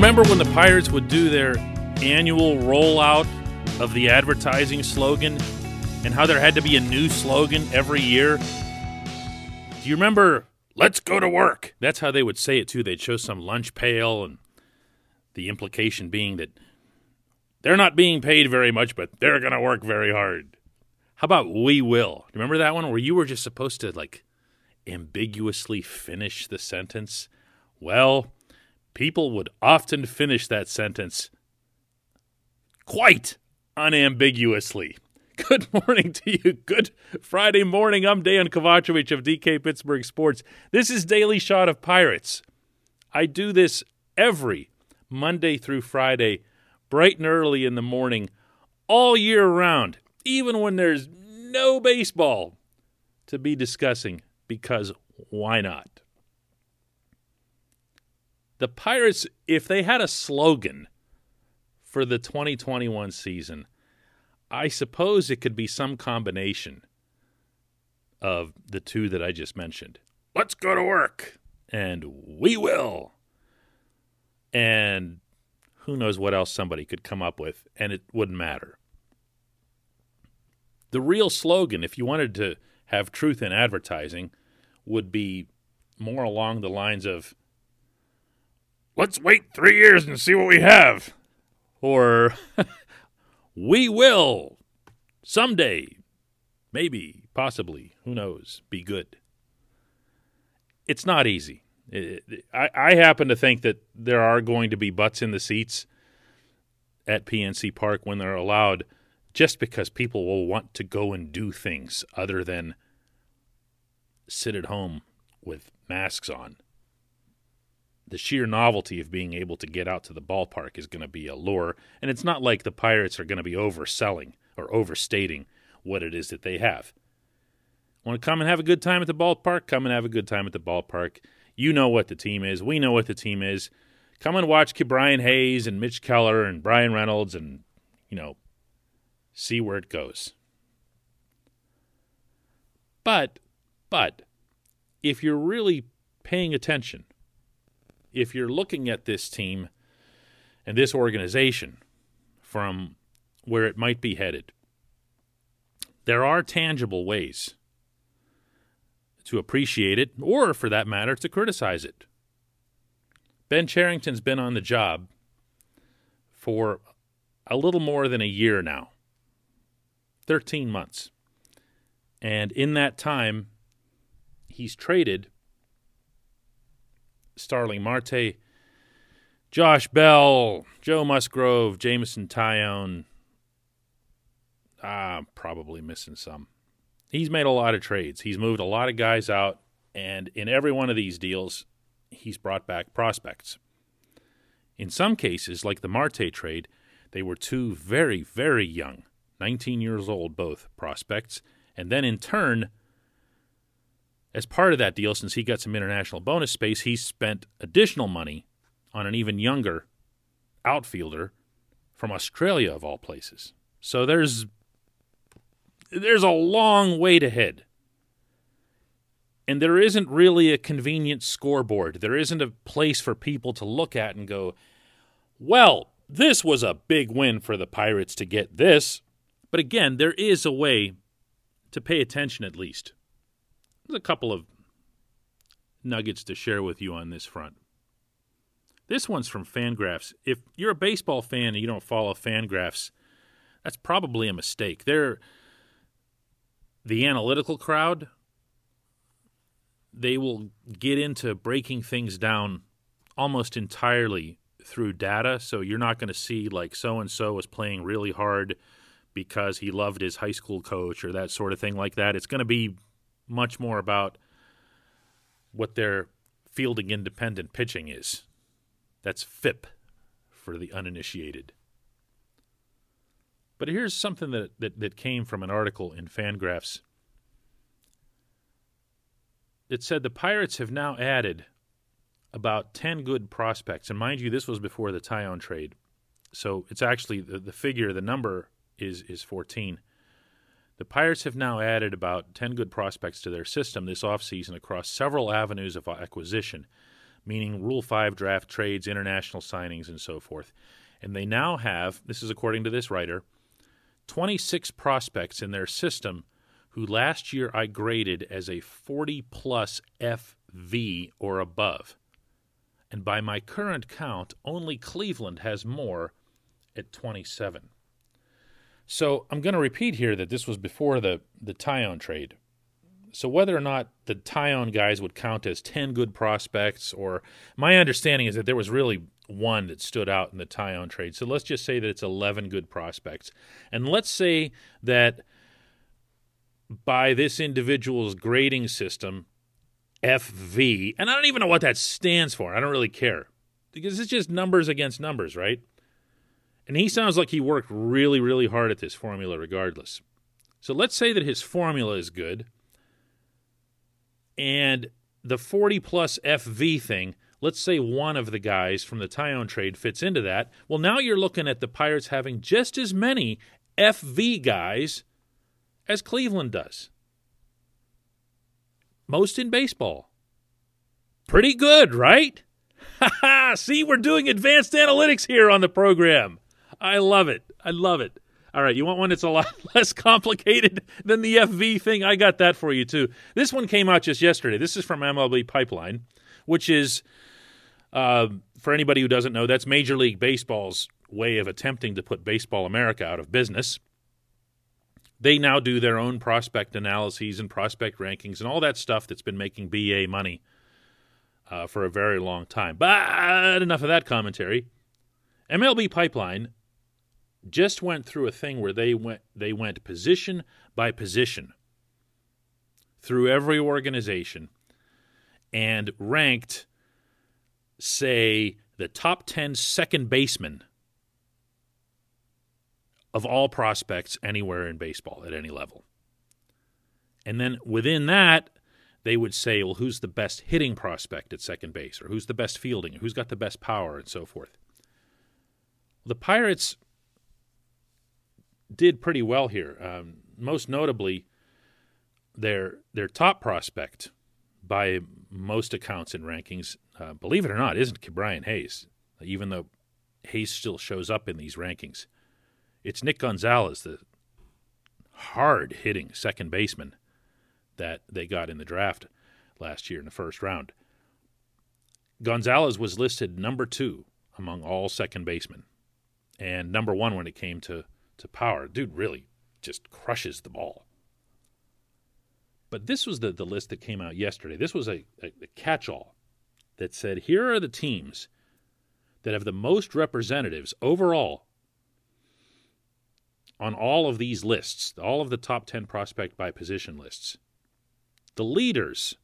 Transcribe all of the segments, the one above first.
Remember when the Pirates would do their annual rollout of the advertising slogan and how there had to be a new slogan every year? Do you remember, let's go to work? That's how they would say it too. They'd show some lunch pail and the implication being that they're not being paid very much, but they're going to work very hard. How about we will? Do you remember that one where you were just supposed to like ambiguously finish the sentence? Well, people would often finish that sentence quite unambiguously. Good morning to you. Good Friday morning. I'm Dan Kovacevic of DK Pittsburgh Sports. This is Daily Shot of Pirates. I do this every Monday through Friday, bright and early in the morning, all year round, even when there's no baseball to be discussing, because why not? The Pirates, if they had a slogan for the 2021 season, I suppose it could be some combination of the two that I just mentioned. Let's go to work, and we will. And who knows what else somebody could come up with, and it wouldn't matter. The real slogan, if you wanted to have truth in advertising, would be more along the lines of let's wait three years and see what we have. Or, we will someday, maybe, possibly, who knows, be good. It's not easy. I, I happen to think that there are going to be butts in the seats at PNC Park when they're allowed, just because people will want to go and do things other than sit at home with masks on the sheer novelty of being able to get out to the ballpark is going to be a lure. And it's not like the Pirates are going to be overselling or overstating what it is that they have. Want to come and have a good time at the ballpark? Come and have a good time at the ballpark. You know what the team is. We know what the team is. Come and watch Brian Hayes and Mitch Keller and Bryan Reynolds and, you know, see where it goes. But, but, if you're really paying attention, if you're looking at this team and this organization from where it might be headed, there are tangible ways to appreciate it, or for that matter, to criticize it. Ben Cherington's been on the job for a little more than a year now 13 months. And in that time, he's traded Starling Marte, Josh Bell, Joe Musgrove, Jameson Taillon. Ah, probably missing some. He's made a lot of trades. He's moved a lot of guys out, and in every one of these deals, he's brought back prospects. In some cases, like the Marte trade, they were two very, very young, 19 years old, both prospects, and then in turn, as part of that deal, since he got some international bonus space, he spent additional money on an even younger outfielder from Australia, of all places. So there's there's a long way to head. And there isn't really a convenient scoreboard. There isn't a place for people to look at and go, well, this was a big win for the Pirates to get this. But again, there is a way to pay attention at least. There's a couple of nuggets to share with you on this front. This one's from Fangraphs. If you're a baseball fan and you don't follow Fangraphs, that's probably a mistake. They're the analytical crowd. They will get into breaking things down almost entirely through data. So you're not going to see like so and so was playing really hard because he loved his high school coach or that sort of thing like that. It's going to be much more about what their fielding independent pitching is. That's FIP for the uninitiated. But here's something that, that, that came from an article in Fangraphs. It said the Pirates have now added about 10 good prospects. And mind you, this was before the Taillon trade. So it's actually the, the figure, the number is, is 14. The Pirates have now added about 10 good prospects to their system this offseason across several avenues of acquisition, meaning Rule 5 draft trades, international signings, and so forth. And they now have, this is according to this writer, 26 prospects in their system who last year I graded as a 40 plus FV or above. And by my current count, only Cleveland has more at 27. So I'm going to repeat here that this was before the, the Taillon trade. So whether or not the Taillon guys would count as 10 good prospects, or my understanding is that there was really one that stood out in the Taillon trade. So let's just say that it's 11 good prospects. And let's say that by this individual's grading system, FV, and I don't even know what that stands for. I don't really care because it's just numbers against numbers, right? And he sounds like he worked really, really hard at this formula regardless. So let's say that his formula is good and the 40 plus FV thing, let's say one of the guys from the Taillon trade fits into that. Well, now you're looking at the Pirates having just as many FV guys as Cleveland does. Most in baseball. Pretty good, right? See, we're doing advanced analytics here on the program. I love it. I love it. All right, you want one that's a lot less complicated than the FV thing? I got that for you too. This one came out just yesterday. This is from MLB Pipeline, which is, uh, for anybody who doesn't know, that's Major League Baseball's way of attempting to put Baseball America out of business. They now do their own prospect analyses and prospect rankings and all that stuff that's been making BA money uh, for a very long time. But enough of that commentary. MLB Pipeline just went through a thing where they went they went position by position through every organization and ranked say the top 10 second basemen of all prospects anywhere in baseball at any level. And then within that, they would say, well, who's the best hitting prospect at second base, or who's the best fielding, or who's got the best power, and so forth. The Pirates did pretty well here. Um, most notably, their their top prospect by most accounts and rankings, uh, believe it or not, isn't Ke'Bryan Hayes, even though Hayes still shows up in these rankings. It's Nick Gonzalez, the hard hitting second baseman that they got in the draft last year in the first round. Gonzalez was listed number two among all second basemen and number one when it came to to power. Dude really just crushes the ball. But this was the, the list that came out yesterday. This was a, a, a catch all that said here are the teams that have the most representatives overall on all of these lists, all of the top 10 prospect by position lists. The leaders,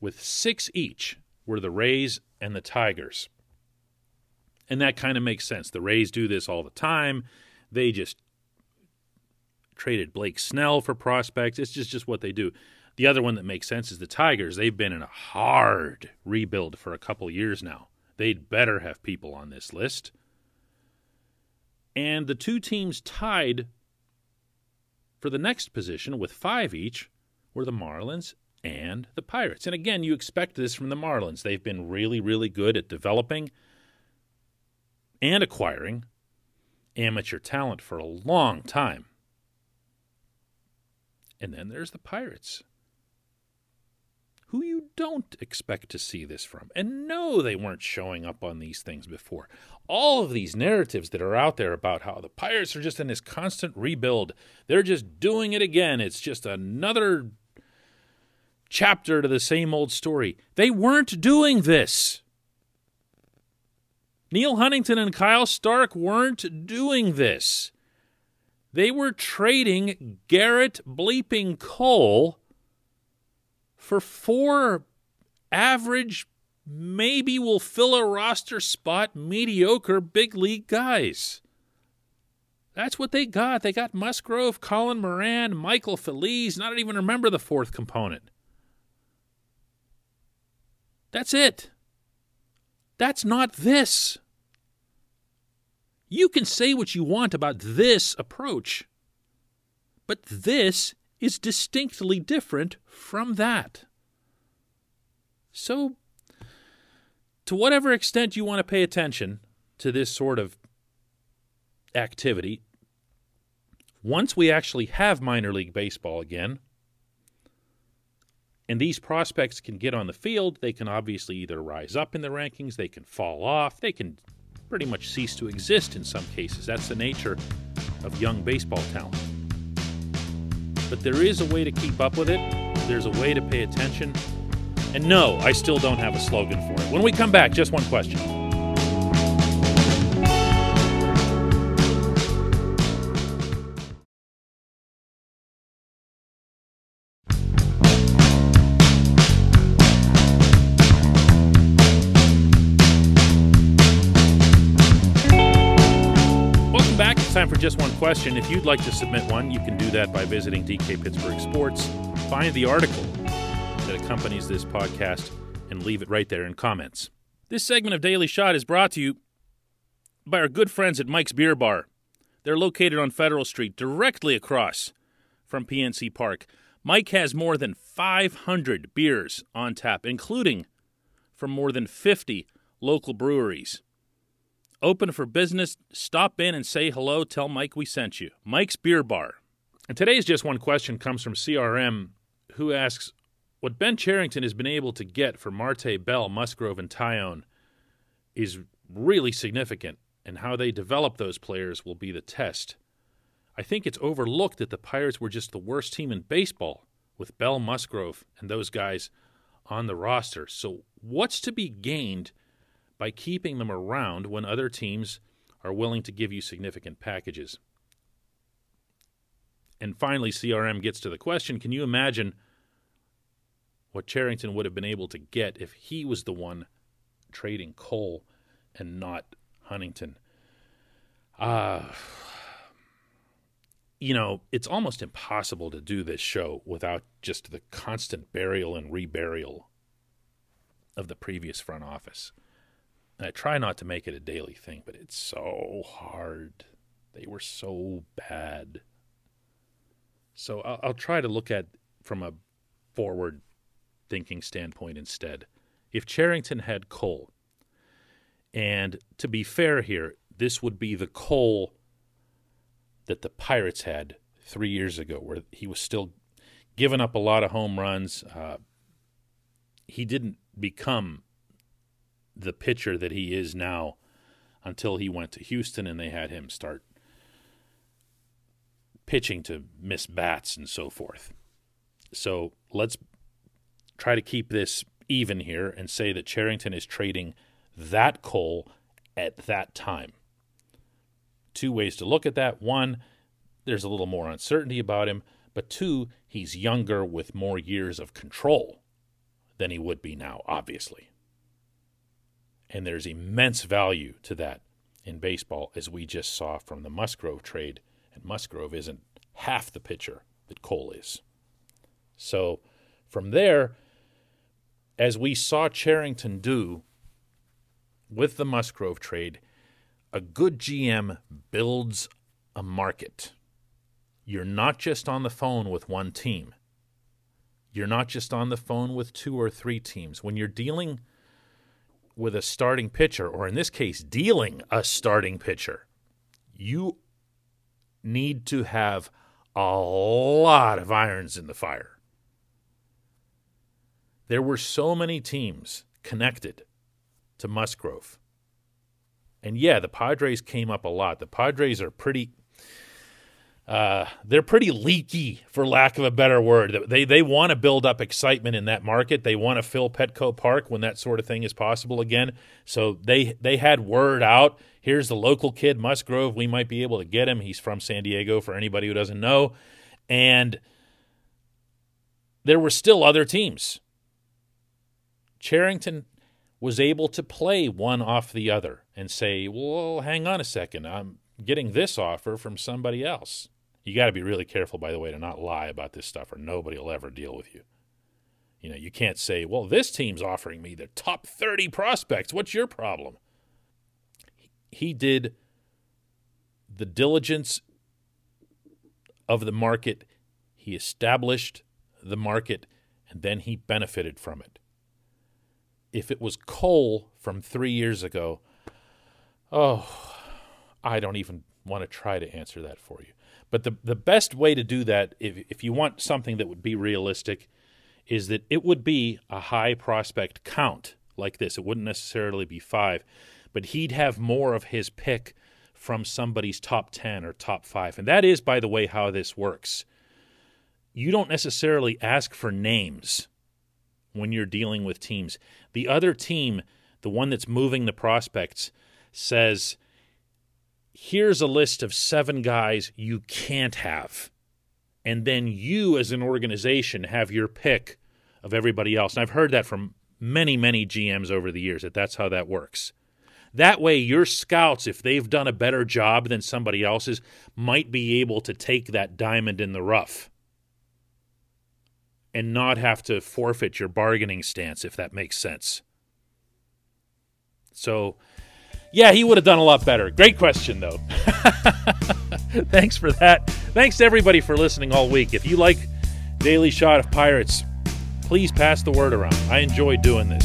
with six each, were the Rays and the Tigers. And that kind of makes sense. The Rays do this all the time. They just traded Blake Snell for prospects. It's just, just what they do. The other one that makes sense is the Tigers. They've been in a hard rebuild for a couple years now. They'd better have people on this list. And the two teams tied for the next position with five each were the Marlins and the Pirates. And again, you expect this from the Marlins. They've been really, really good at developing and acquiring amateur talent for a long time. And then there's the Pirates, who you don't expect to see this from. And no, they weren't showing up on these things before. All of these narratives that are out there about how the Pirates are just in this constant rebuild, they're just doing it again. It's just another chapter to the same old story. They weren't doing this. Neal Huntington and Kyle Stark weren't doing this. They were trading Garrett Bleeping Cole for four average, maybe will fill a roster spot, mediocre big league guys. That's what they got. They got Musgrove, Colin Moran, Michael Feliz. Not even remember the fourth component. That's it. That's not this. You can say what you want about this approach, but this is distinctly different from that. So, to whatever extent you want to pay attention to this sort of activity, once we actually have minor league baseball again, and these prospects can get on the field, they can obviously either rise up in the rankings, they can fall off, they can pretty much cease to exist in some cases. That's the nature of young baseball talent. But there is a way to keep up with it, there's a way to pay attention. And no, I still don't have a slogan for it. When we come back, just one question. Time for just one question. If you'd like to submit one, you can do that by visiting DK Pittsburgh Sports. Find the article that accompanies this podcast and leave it right there in comments. This segment of Daily Shot is brought to you by our good friends at Mike's Beer Bar. They're located on Federal Street, directly across from PNC Park. Mike has more than 500 beers on tap, including from more than 50 local breweries open for business. Stop in and say hello. Tell Mike we sent you. Mike's Beer Bar. And today's just one question comes from CRM, who asks What Ben Cherington has been able to get for Marte, Bell, Musgrove, and Taillon is really significant, and how they develop those players will be the test. I think it's overlooked that the Pirates were just the worst team in baseball with Bell, Musgrove, and those guys on the roster. So, what's to be gained? By keeping them around when other teams are willing to give you significant packages. And finally, CRM gets to the question can you imagine what Cherington would have been able to get if he was the one trading Cole and not Huntington? Uh, you know, it's almost impossible to do this show without just the constant burial and reburial of the previous front office. And I try not to make it a daily thing, but it's so hard. They were so bad. So I'll, I'll try to look at from a forward thinking standpoint instead. If Cherington had Cole, and to be fair here, this would be the Cole that the Pirates had three years ago, where he was still giving up a lot of home runs. Uh, he didn't become the pitcher that he is now until he went to Houston and they had him start pitching to miss bats and so forth. So let's try to keep this even here and say that Cherington is trading that Cole at that time. Two ways to look at that. One, there's a little more uncertainty about him, but two, he's younger with more years of control than he would be now, obviously. And there's immense value to that in baseball, as we just saw from the Musgrove trade. And Musgrove isn't half the pitcher that Cole is. So from there, as we saw Cherington do with the Musgrove trade, a good GM builds a market. You're not just on the phone with one team. You're not just on the phone with two or three teams. When you're dealing with a starting pitcher, or in this case, dealing a starting pitcher, you need to have a lot of irons in the fire. There were so many teams connected to Musgrove. And yeah, the Padres came up a lot. The Padres are pretty uh, they're pretty leaky, for lack of a better word. They they want to build up excitement in that market. They want to fill Petco Park when that sort of thing is possible again. So they they had word out. Here's the local kid, Musgrove. We might be able to get him. He's from San Diego. For anybody who doesn't know, and there were still other teams. Cherington was able to play one off the other and say, "Well, hang on a second. I'm getting this offer from somebody else." You got to be really careful, by the way, to not lie about this stuff, or nobody will ever deal with you. You know, you can't say, well, this team's offering me the top 30 prospects. What's your problem? He did the diligence of the market, he established the market, and then he benefited from it. if it was Cole from three years ago, oh, I don't even want to try to answer that for you. But the, the best way to do that, if, if you want something that would be realistic, is that it would be a high prospect count like this. It wouldn't necessarily be five, but he'd have more of his pick from somebody's top 10 or top five. And that is, by the way, how this works. You don't necessarily ask for names when you're dealing with teams. The other team, the one that's moving the prospects, says, here's a list of seven guys you can't have. And then you, as an organization, have your pick of everybody else. And I've heard that from many, many GMs over the years that that's how that works. That way, your scouts, if they've done a better job than somebody else's, might be able to take that diamond in the rough and not have to forfeit your bargaining stance, if that makes sense. So, yeah, he would have done a lot better. Great question, though. Thanks for that. Thanks to everybody for listening all week. If you like Daily Shot of Pirates, please pass the word around. I enjoy doing this.